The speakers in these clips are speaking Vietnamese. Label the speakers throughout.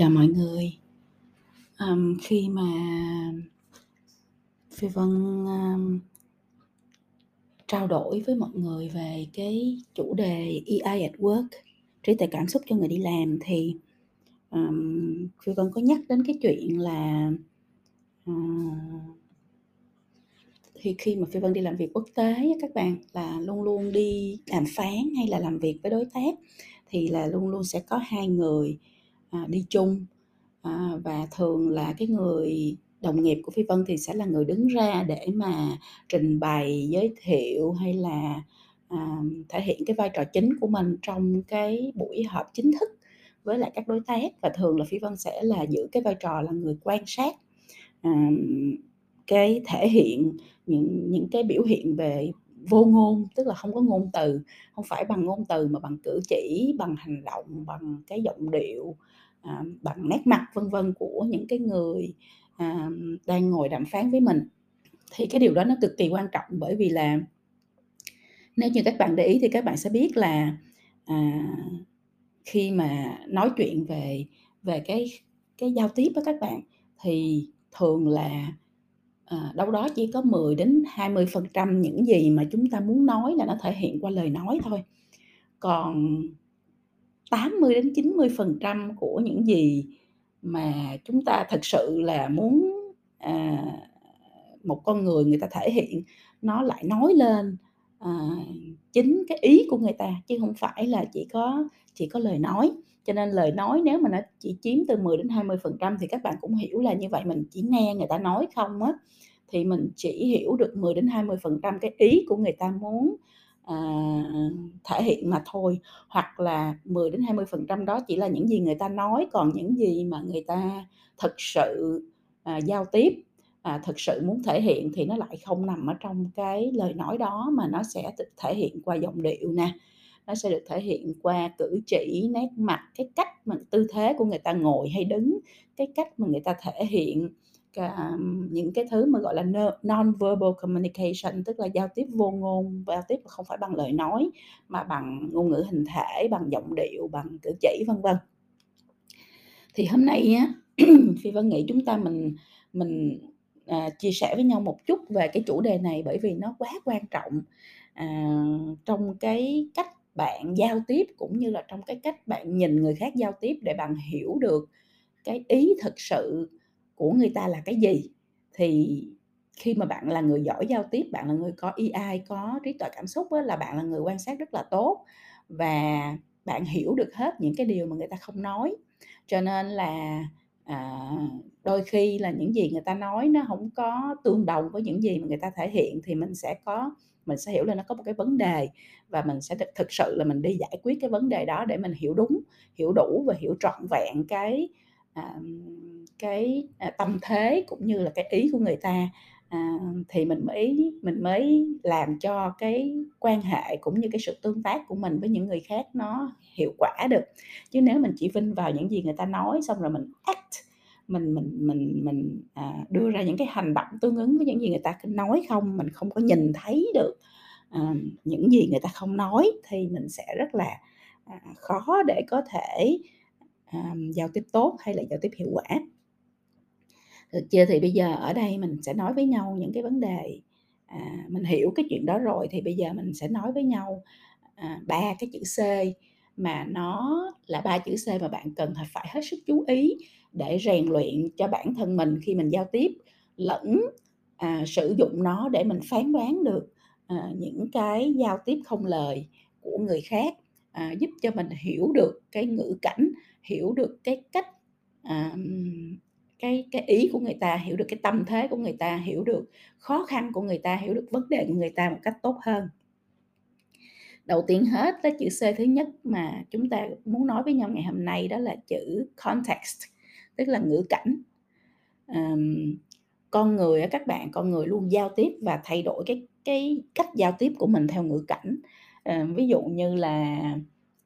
Speaker 1: Chào mọi người. um, khi mà Phi Vân, um, trao đổi với mọi người về cái chủ đề AI at work, trí tuệ cảm xúc cho người đi làm thì, um, Phi Vân có nhắc đến cái chuyện là, ờ thì khi mà Phi Vân đi làm việc quốc tế các bạn, là luôn luôn đi đàm phán hay là làm việc với đối tác thì là luôn luôn sẽ có hai người, à, đi chung, à, và thường là cái người đồng nghiệp của Phi Vân thì sẽ là người đứng ra để mà trình bày, giới thiệu hay là, à, thể hiện cái vai trò chính của mình trong cái buổi họp chính thức với lại các đối tác. Và thường là Phi Vân sẽ là giữ cái vai trò là người quan sát, à, cái thể hiện những những cái biểu hiện về vô ngôn, tức là không có ngôn từ, không phải bằng ngôn từ mà bằng cử chỉ, bằng hành động, bằng cái giọng điệu, à, bằng nét mặt, vân vân của những cái người, à, đang ngồi đàm phán với mình. Thì cái điều đó nó cực kỳ quan trọng bởi vì là nếu như các bạn để ý thì các bạn sẽ biết là, à, khi mà nói chuyện về về cái cái giao tiếp với các bạn, thì thường là, à, đâu đó chỉ có 10-20% những gì mà chúng ta muốn nói là nó thể hiện qua lời nói thôi. Còn 80-90% của những gì mà chúng ta thực sự là muốn, à, một con người người ta thể hiện nó lại nói lên, à, chính cái ý của người ta, chứ không phải là chỉ có chỉ có lời nói. Cho nên lời nói nếu mà nó chỉ chiếm từ 10 đến 20 phần trăm thì các bạn cũng hiểu là như vậy mình chỉ nghe người ta nói không á, thì mình chỉ hiểu được 10 đến 20 phần trăm cái ý của người ta muốn, à, thể hiện mà thôi. Hoặc là 10 đến 20 phần trăm đó chỉ là những gì người ta nói, còn những gì mà người ta thực sự, à, giao tiếp, à, thực sự muốn thể hiện thì nó lại không nằm ở trong cái lời nói đó mà nó sẽ thể hiện qua giọng điệu nè, nó sẽ được thể hiện qua cử chỉ, nét mặt, cái cách mà tư thế của người ta ngồi hay đứng, cái cách mà người ta thể hiện cả những cái thứ mà, gọi là, non-verbal communication, tức là giao tiếp vô ngôn, giao tiếp không phải bằng lời nói mà bằng ngôn ngữ hình thể, bằng giọng điệu, bằng cử chỉ, vân vân. Thì hôm nay á, Phi Vân nghĩ chúng ta mình mình, à, chia sẻ với nhau một chút về cái chủ đề này bởi vì nó quá quan trọng, à, trong cái cách bạn giao tiếp cũng như là trong cái cách bạn nhìn người khác giao tiếp để bạn hiểu được cái ý thực sự của người ta là cái gì. Thì khi mà bạn là người giỏi giao tiếp, bạn là người có EI, có trí tuệ cảm xúc á, là bạn là người quan sát rất là tốt và bạn hiểu được hết những cái điều mà người ta không nói. Cho nên là, à, đôi khi là những gì người ta nói nó không có tương đồng với những gì mà người ta thể hiện thì mình sẽ có mình sẽ hiểu là nó có một cái vấn đề và mình sẽ thực thực sự là mình đi giải quyết cái vấn đề đó để mình hiểu đúng, hiểu đủ và hiểu trọn vẹn cái, à, cái, à, tâm thế cũng như là cái ý của người ta, à, thì mình mới mình mới làm cho cái quan hệ cũng như cái sự tương tác của mình với những người khác nó hiệu quả được. Chứ nếu mình chỉ vinh vào những gì người ta nói xong rồi mình act, mình mình mình mình, à, đưa ra những cái hành động tương ứng với những gì người ta nói không, mình không có nhìn thấy được, à, những gì người ta không nói thì mình sẽ rất là, à, khó để có thể, à, giao tiếp tốt hay là giao tiếp hiệu quả thực chưa? Thì bây giờ ở đây mình sẽ nói với nhau những cái vấn đề, à, mình hiểu cái chuyện đó rồi thì bây giờ mình sẽ nói với nhau, à, cái chữ C mà nó là ba chữ C mà bạn cần phải hết sức chú ý để rèn luyện cho bản thân mình khi mình giao tiếp, lẫn, à, sử dụng nó để mình phán đoán được, à, những cái giao tiếp không lời của người khác, à, giúp cho mình hiểu được cái ngữ cảnh, hiểu được cái cách, à, cái cái ý của người ta, hiểu được cái tâm thế của người ta, hiểu được khó khăn của người ta, hiểu được vấn đề của người ta một cách tốt hơn. Đầu tiên hết cái chữ C thứ nhất mà chúng ta muốn nói với nhau ngày hôm nay đó là chữ context, tức là ngữ cảnh. um, con người các bạn, con người luôn giao tiếp và thay đổi cái cái cách giao tiếp của mình theo ngữ cảnh. um, ví dụ như là,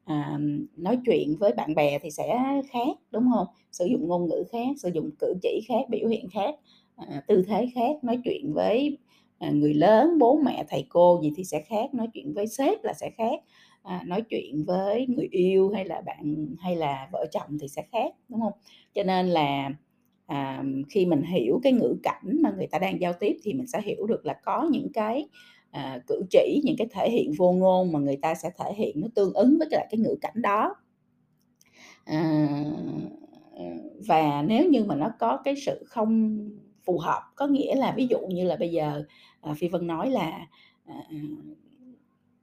Speaker 1: à, nói chuyện với bạn bè thì sẽ khác, đúng không Sử dụng ngôn ngữ khác, sử dụng cử chỉ khác, biểu hiện khác, à, tư thế khác, nói chuyện với, à, người lớn, bố mẹ, thầy cô gì thì sẽ khác, nói chuyện với sếp là sẽ khác, à, nói chuyện với người yêu hay là bạn hay là vợ chồng thì sẽ khác, đúng không Cho nên là, à, khi mình hiểu cái ngữ cảnh mà người ta đang giao tiếp thì mình sẽ hiểu được là có những cái, à, cử chỉ, những cái thể hiện vô ngôn mà người ta sẽ thể hiện nó tương ứng với lại cái ngữ cảnh đó. À, và nếu như mà nó có cái sự không phù hợp, có nghĩa là ví dụ như là bây giờ, à, Phi Vân nói là, à,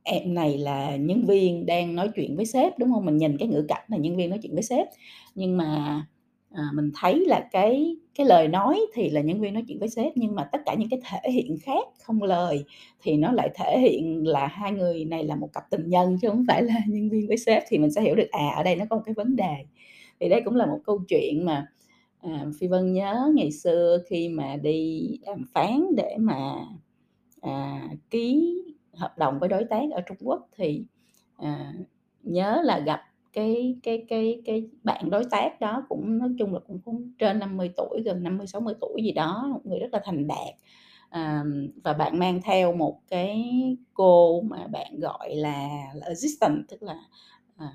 Speaker 1: em này là nhân viên đang nói chuyện với sếp, đúng không Mình nhìn cái ngữ cảnh là nhân viên nói chuyện với sếp, nhưng mà, à, mình thấy là cái cái lời nói thì là nhân viên nói chuyện với sếp, nhưng mà tất cả những cái thể hiện khác không lời thì nó lại thể hiện là hai người này là một cặp tình nhân chứ không phải là nhân viên với sếp, thì mình sẽ hiểu được, à, ở đây nó có một cái vấn đề. Thì đây cũng là một câu chuyện mà, à, Phi Vân nhớ ngày xưa khi mà đi đàm phán để mà, à, ký hợp đồng với đối tác ở Trung Quốc thì, à, nhớ là gặp cái cái cái cái bạn đối tác đó cũng nói chung là cũng cũng trên 50 tuổi, gần 50-60 tuổi gì đó, một người rất là thành đạt. À, và bạn mang theo một cái cô mà bạn gọi là là assistant, tức là, à,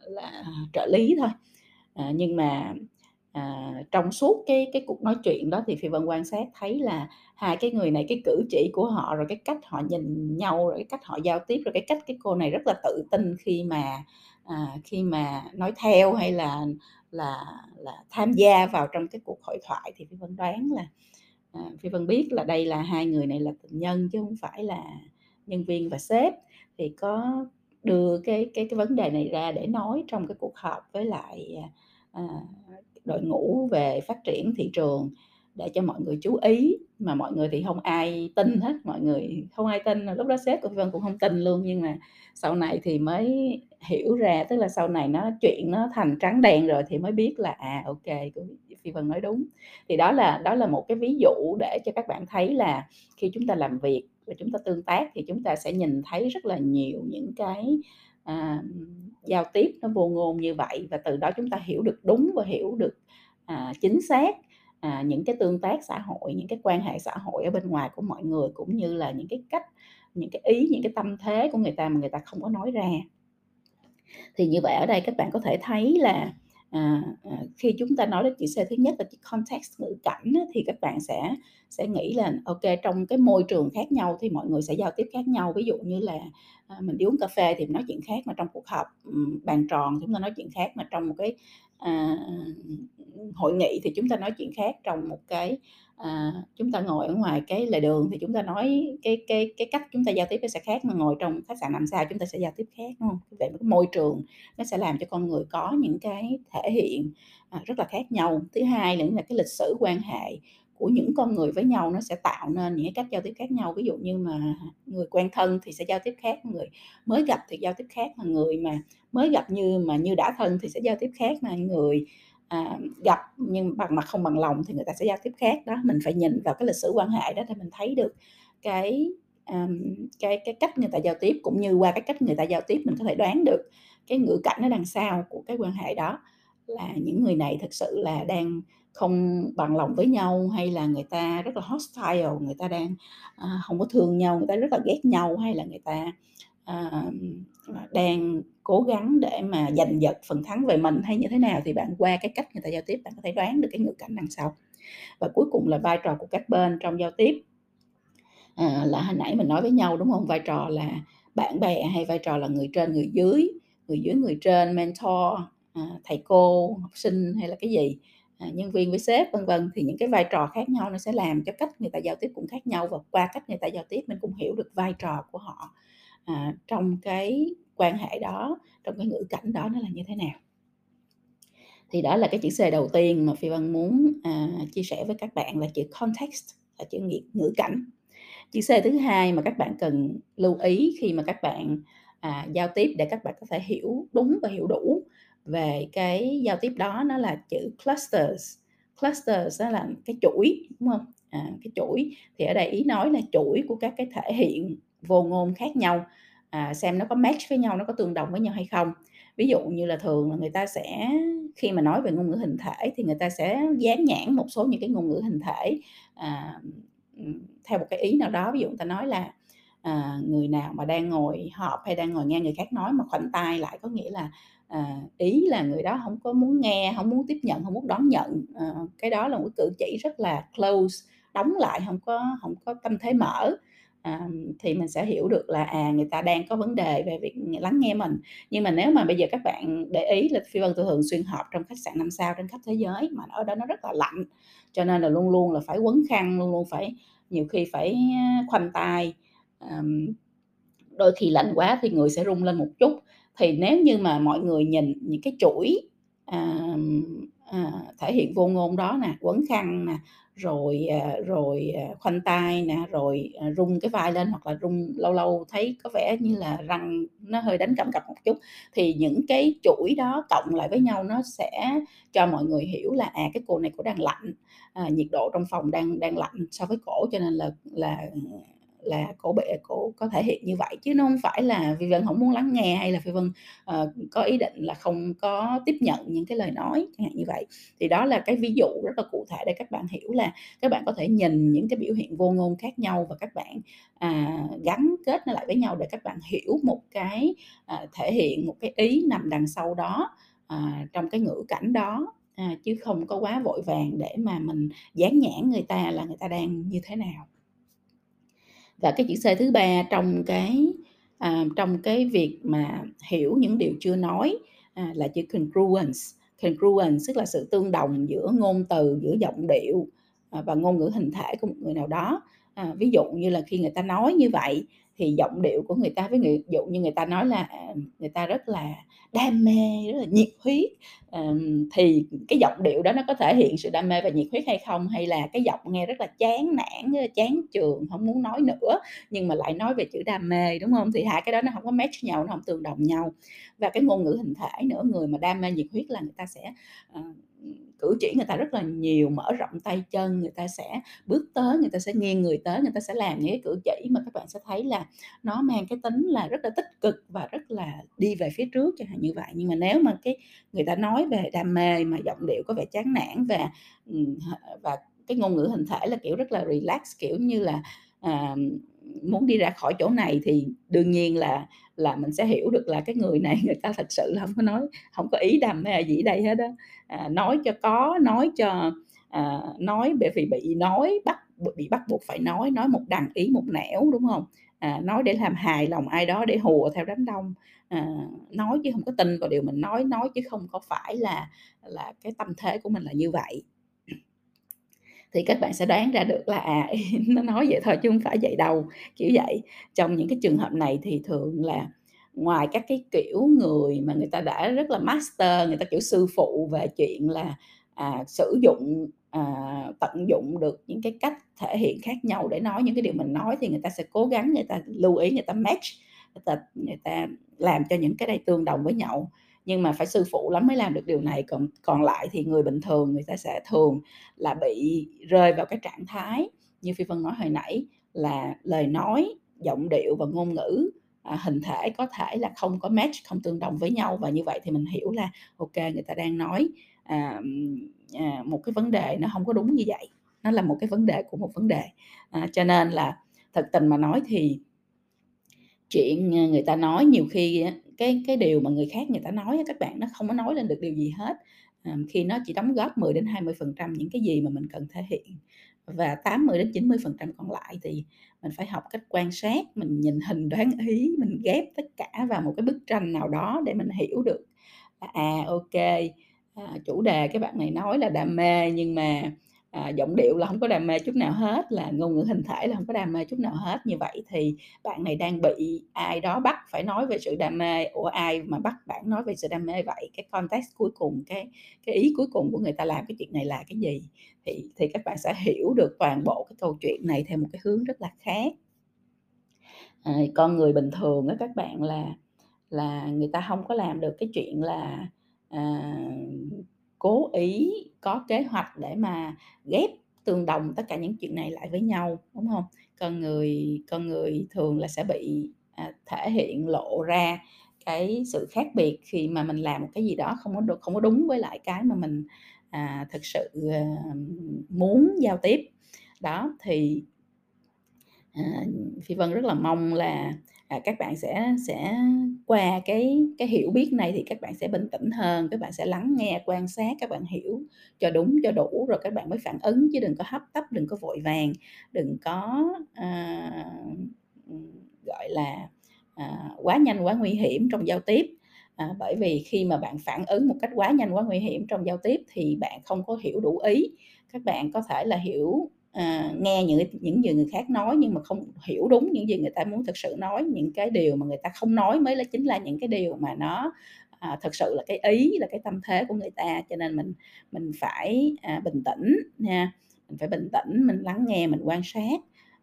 Speaker 1: là trợ lý thôi. À, nhưng mà, à, trong suốt cái cái cuộc nói chuyện đó thì Phi Vân quan sát thấy là hai cái người này, cái cử chỉ của họ, rồi cái cách họ nhìn nhau, rồi cái cách họ giao tiếp, rồi cái cách cái cô này rất là tự tin khi mà, à, khi mà nói theo hay là là là tham gia vào trong cái cuộc hội thoại thì Phi Vân đoán là, à, Phi Vân biết là đây là hai người này là tình nhân chứ không phải là nhân viên và sếp, thì có đưa cái cái cái vấn đề này ra để nói trong cái cuộc họp với lại, à, đội ngũ về phát triển thị trường để cho mọi người chú ý, mà mọi người thì không ai tin hết, mọi người không ai tin, lúc đó sếp của Phi Vân cũng không tin luôn, nhưng mà sau này thì mới hiểu ra, tức là sau này nó chuyện nó thành trắng đen rồi thì mới biết là, à, ok Phi Vân nói đúng. Thì đó là đó là một cái ví dụ để cho các bạn thấy là khi chúng ta làm việc và chúng ta tương tác thì chúng ta sẽ nhìn thấy rất là nhiều những cái, à, giao tiếp nó vô ngôn như vậy, và từ đó chúng ta hiểu được đúng và hiểu được, à, chính xác, à, những cái tương tác xã hội, những cái quan hệ xã hội ở bên ngoài của mọi người, cũng như là những cái cách, những cái ý, những cái tâm thế của người ta mà người ta không có nói ra. Thì như vậy ở đây các bạn có thể thấy là, à, à, khi chúng ta nói đến chữ C thứ nhất là chữ context, ngữ cảnh á, thì các bạn sẽ sẽ nghĩ là, ok trong cái môi trường khác nhau thì mọi người sẽ giao tiếp khác nhau. Ví dụ như là, à, mình đi uống cà phê thì mình nói chuyện khác, mà trong cuộc họp, bàn tròn chúng ta nói chuyện khác, mà trong một cái, à, hội nghị thì chúng ta nói chuyện khác, trong một cái, à, chúng ta ngồi ở ngoài cái lề đường thì chúng ta nói cái cái cái cách chúng ta giao tiếp nó sẽ khác, mà ngồi trong khách sạn làm sao chúng ta sẽ giao tiếp khác, đúng không Vậy cái môi trường nó sẽ làm cho con người có những cái thể hiện, à, rất là khác nhau. Thứ hai nữa là cái lịch sử quan hệ của những con người với nhau nó sẽ tạo nên những cách giao tiếp khác nhau. Ví dụ như mà người quen thân thì sẽ giao tiếp khác, người mới gặp thì giao tiếp khác, mà người mà mới gặp như mà như đã thân thì sẽ giao tiếp khác, mà người, à, gặp nhưng bằng mặt không bằng lòng thì người ta sẽ giao tiếp khác. Đó, mình phải nhìn vào cái lịch sử quan hệ đó để mình thấy được cái, um, cái cái cách người ta giao tiếp, cũng như qua cái cách người ta giao tiếp mình có thể đoán được cái ngữ cảnh ở đằng sau của cái quan hệ đó, là những người này thực sự là đang không bằng lòng với nhau, hay là người ta rất là hostile, người ta đang, uh, không có thương nhau, người ta rất là ghét nhau, hay là người ta, uh, đang cố gắng để mà giành giật phần thắng về mình hay như thế nào, thì bạn qua cái cách người ta giao tiếp bạn có thể đoán được cái ngữ cảnh đằng sau. Và cuối cùng là vai trò của các bên trong giao tiếp. À, là hồi nãy mình nói với nhau, đúng không? Vai trò là bạn bè hay vai trò là người trên người dưới, người dưới người trên, mentor, À, thầy cô, học sinh hay là cái gì, à, nhân viên với sếp, vân vân. Thì những cái vai trò khác nhau nó sẽ làm cho cách người ta giao tiếp cũng khác nhau, và qua cách người ta giao tiếp mình cũng hiểu được vai trò của họ, à, trong cái quan hệ đó, trong cái ngữ cảnh đó nó là như thế nào. Thì đó là cái chữ C đầu tiên mà Phi Vân muốn, à, chia sẻ với các bạn là chữ context, là chữ nghiệp ngữ cảnh. Chữ C thứ hai mà các bạn cần lưu ý khi mà các bạn, à, giao tiếp để các bạn có thể hiểu đúng và hiểu đủ về cái giao tiếp đó, nó là chữ clusters. Clusters đó là cái chuỗi, đúng không À, cái chuỗi, thì ở đây ý nói là chuỗi của các cái thể hiện vô ngôn khác nhau, à, xem nó có match với nhau, nó có tương đồng với nhau hay không. Ví dụ như là thường là người ta sẽ khi mà nói về ngôn ngữ hình thể thì người ta sẽ dán nhãn một số những cái ngôn ngữ hình thể, à, theo một cái ý nào đó. Ví dụ người ta nói là, à, người nào mà đang ngồi họp hay đang ngồi nghe người khác nói mà khoanh tay lại có nghĩa là à, ý là người đó không có muốn nghe không muốn tiếp nhận không muốn đón nhận. À, cái đó là một cử chỉ rất là close đóng lại không có không có tâm thế mở. À, thì mình sẽ hiểu được là à người ta đang có vấn đề về việc lắng nghe mình. Nhưng mà nếu mà bây giờ các bạn để ý là phi vân tôi thường xuyên họp trong khách sạn năm sao trên khắp thế giới mà ở đó nó rất là lạnh cho nên là luôn luôn là phải quấn khăn luôn luôn phải nhiều khi phải khoanh tay. À, đôi khi lạnh quá thì người sẽ rung lên một chút thì nếu như mà mọi người nhìn những cái chuỗi à, à, thể hiện vô ngôn đó nè quấn khăn nè rồi à, rồi à, khoanh tay nè rồi à, rung cái vai lên hoặc là rung lâu lâu thấy có vẻ như là răng nó hơi đánh cầm cập một chút thì những cái chuỗi đó cộng lại với nhau nó sẽ cho mọi người hiểu là à cái cô này cô đang lạnh à, nhiệt độ trong phòng đang đang lạnh so với cổ cho nên là là là cổ bệ cổ có thể hiện như vậy chứ nó không phải là vì Vân không muốn lắng nghe hay là vì Vân uh, có ý định là không có tiếp nhận những cái lời nói chẳng hạn như vậy. Thì đó là cái ví dụ rất là cụ thể để các bạn hiểu là các bạn có thể nhìn những cái biểu hiện vô ngôn khác nhau và các bạn uh, gắn kết nó lại với nhau để các bạn hiểu một cái uh, thể hiện một cái ý nằm đằng sau đó uh, trong cái ngữ cảnh đó à, chứ không có quá vội vàng để mà mình dán nhãn người ta là người ta đang như thế nào và cái chữ C thứ ba trong cái à, trong cái việc mà hiểu những điều chưa nói à, là chữ congruence. Congruence tức là sự tương đồng giữa ngôn từ giữa giọng điệu à, và ngôn ngữ hình thể của một người nào đó. À, ví dụ như là khi người ta nói như vậy thì giọng điệu của người ta với người dụ như người ta nói là à, người ta rất là đam mê rất là nhiệt huyết thì cái giọng điệu đó nó có thể hiện sự đam mê và nhiệt huyết hay không? Hay là cái giọng nghe rất là chán nản chán trường không muốn nói nữa nhưng mà lại nói về chữ đam mê đúng không? Thì hai cái đó nó không có match nhau nó không tương đồng nhau. Và cái ngôn ngữ hình thể nữa người mà đam mê nhiệt huyết là người ta sẽ uh, cử chỉ người ta rất là nhiều mở rộng tay chân người ta sẽ bước tới người ta sẽ nghiêng người tới người ta sẽ làm những cái cử chỉ mà các bạn sẽ thấy là nó mang cái tính là rất là tích cực và rất là đi về phía trước chẳng hạn như vậy. Nhưng mà nếu mà cái người ta nói về đam mê mà giọng điệu có vẻ chán nản và và cái ngôn ngữ hình thể là kiểu rất là relax kiểu như là uh, muốn đi ra khỏi chỗ này thì đương nhiên là là mình sẽ hiểu được là cái người này người ta thật sự là không có nói không có ý đam mê gì đây hết đó à, nói cho có nói cho à, nói bởi vì bị nói bắt bị bắt buộc phải nói nói một đằng ý một nẻo đúng không? À, nói để làm hài lòng ai đó để hùa theo đám đông. À, nói chứ không có tin vào điều mình nói nói chứ không có phải là là cái tâm thế của mình là như vậy thì các bạn sẽ đoán ra được là à nó nói vậy thôi chứ không phải vậy đâu kiểu vậy. Trong những cái trường hợp này thì thường là ngoài các cái kiểu người mà người ta đã rất là master người ta kiểu sư phụ về chuyện là à, sử dụng à, tận dụng được những cái cách thể hiện khác nhau để nói những cái điều mình nói thì người ta sẽ cố gắng người ta lưu ý người ta match người ta người ta làm cho những cái đây tương đồng với nhau nhưng mà phải sư phụ lắm mới làm được điều này. Còn còn lại thì người bình thường người ta sẽ thường là bị rơi vào cái trạng thái như phi vân nói hồi nãy là lời nói giọng điệu và ngôn ngữ à, hình thể có thể là không có match không tương đồng với nhau. Và như vậy thì mình hiểu là ok người ta đang nói à, à, một cái vấn đề nó không có đúng như vậy. Nó là một cái vấn đề của một vấn đề. À, cho nên là thật tình mà nói thì chuyện à, người ta nói nhiều khi cái cái điều mà người khác người ta nói các bạn nó không có nói lên được điều gì hết. À, khi nó chỉ đóng góp 10 đến 20 phần trăm những cái gì mà mình cần thể hiện và 80 đến 90 phần trăm còn lại thì mình phải học cách quan sát mình nhìn hình đoán ý mình ghép tất cả vào một cái bức tranh nào đó để mình hiểu được. À, à ok à, chủ đề cái bạn này nói là đam mê nhưng mà à, giọng điệu là không có đam mê chút nào hết là ngôn ngữ hình thể là không có đam mê chút nào hết. Như vậy thì bạn này đang bị ai đó bắt phải nói về sự đam mê. Của ai mà bắt bạn nói về sự đam mê vậy? Cái context cuối cùng cái cái ý cuối cùng của người ta làm cái chuyện này là cái gì? Thì thì các bạn sẽ hiểu được toàn bộ cái câu chuyện này theo một cái hướng rất là khác. À, con người bình thường á các bạn là là người ta không có làm được cái chuyện là à, cố ý có kế hoạch để mà ghép tương đồng tất cả những chuyện này lại với nhau đúng không con người con người thường là sẽ bị à, thể hiện lộ ra cái sự khác biệt khi mà mình làm một cái gì đó không có không có đúng với lại cái mà mình à, thực sự à, muốn giao tiếp. Đó thì À, Phi Vân rất là mong là, à, các bạn sẽ sẽ qua cái cái hiểu biết này thì các bạn sẽ bình tĩnh hơn, các bạn sẽ lắng nghe, quan sát, các bạn hiểu cho đúng, cho đủ rồi các bạn mới phản ứng chứ đừng có hấp tấp, đừng có vội vàng, đừng có, à, gọi là, à, quá nhanh, quá nguy hiểm trong giao tiếp. À, bởi vì khi mà bạn phản ứng một cách quá nhanh, quá nguy hiểm trong giao tiếp thì bạn không có hiểu đủ ý. Các bạn có thể là hiểu à, nghe những những gì người khác nói nhưng mà không hiểu đúng những gì người ta muốn thực sự nói, những cái điều mà người ta không nói mới là chính là những cái điều mà nó, à, thực sự là cái ý, là cái tâm thế của người ta. Cho nên mình mình phải, à, bình tĩnh nha, mình phải bình tĩnh, mình lắng nghe, mình quan sát,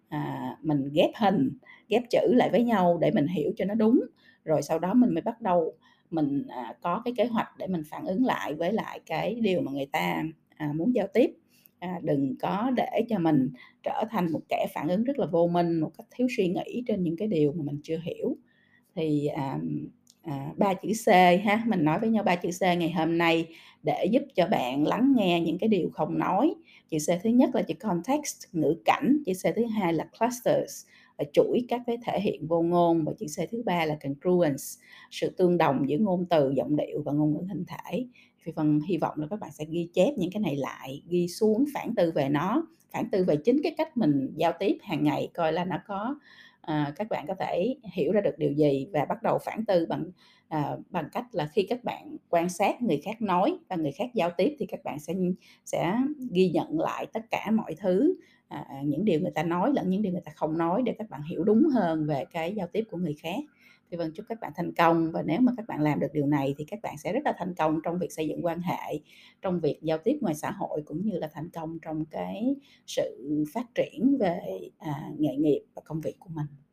Speaker 1: à, mình ghép hình, ghép chữ lại với nhau để mình hiểu cho nó đúng, rồi sau đó mình mới bắt đầu mình, à, có cái kế hoạch để mình phản ứng lại với lại cái điều mà người ta, à, muốn giao tiếp. À, đừng có để cho mình trở thành một kẻ phản ứng rất là vô minh, một cách thiếu suy nghĩ trên những cái điều mà mình chưa hiểu. Thì, à, à, chữ C ha, mình nói với nhau ba chữ C ngày hôm nay để giúp cho bạn lắng nghe những cái điều không nói. Chữ C thứ nhất là chữ context, ngữ cảnh, chữ C thứ hai là clusters, là chuỗi các cái thể hiện vô ngôn và chữ C thứ ba là congruence, sự tương đồng giữa ngôn từ, giọng điệu và ngôn ngữ hình thể. Thì phần hy vọng là các bạn sẽ ghi chép những cái này lại, ghi xuống, phản tư về nó, phản tư về chính cái cách mình giao tiếp hàng ngày coi là nó có à, các bạn có thể hiểu ra được điều gì và bắt đầu phản tư bằng à, bằng cách là khi các bạn quan sát người khác nói và người khác giao tiếp thì các bạn sẽ sẽ ghi nhận lại tất cả mọi thứ à, à những điều người ta nói lẫn những điều người ta không nói để các bạn hiểu đúng hơn về cái giao tiếp của người khác thì vâng chúc các bạn thành công. Và nếu mà các bạn làm được điều này thì các bạn sẽ rất là thành công trong việc xây dựng quan hệ trong việc giao tiếp ngoài xã hội cũng như là thành công trong cái sự phát triển về à, nghề nghiệp và công việc của mình.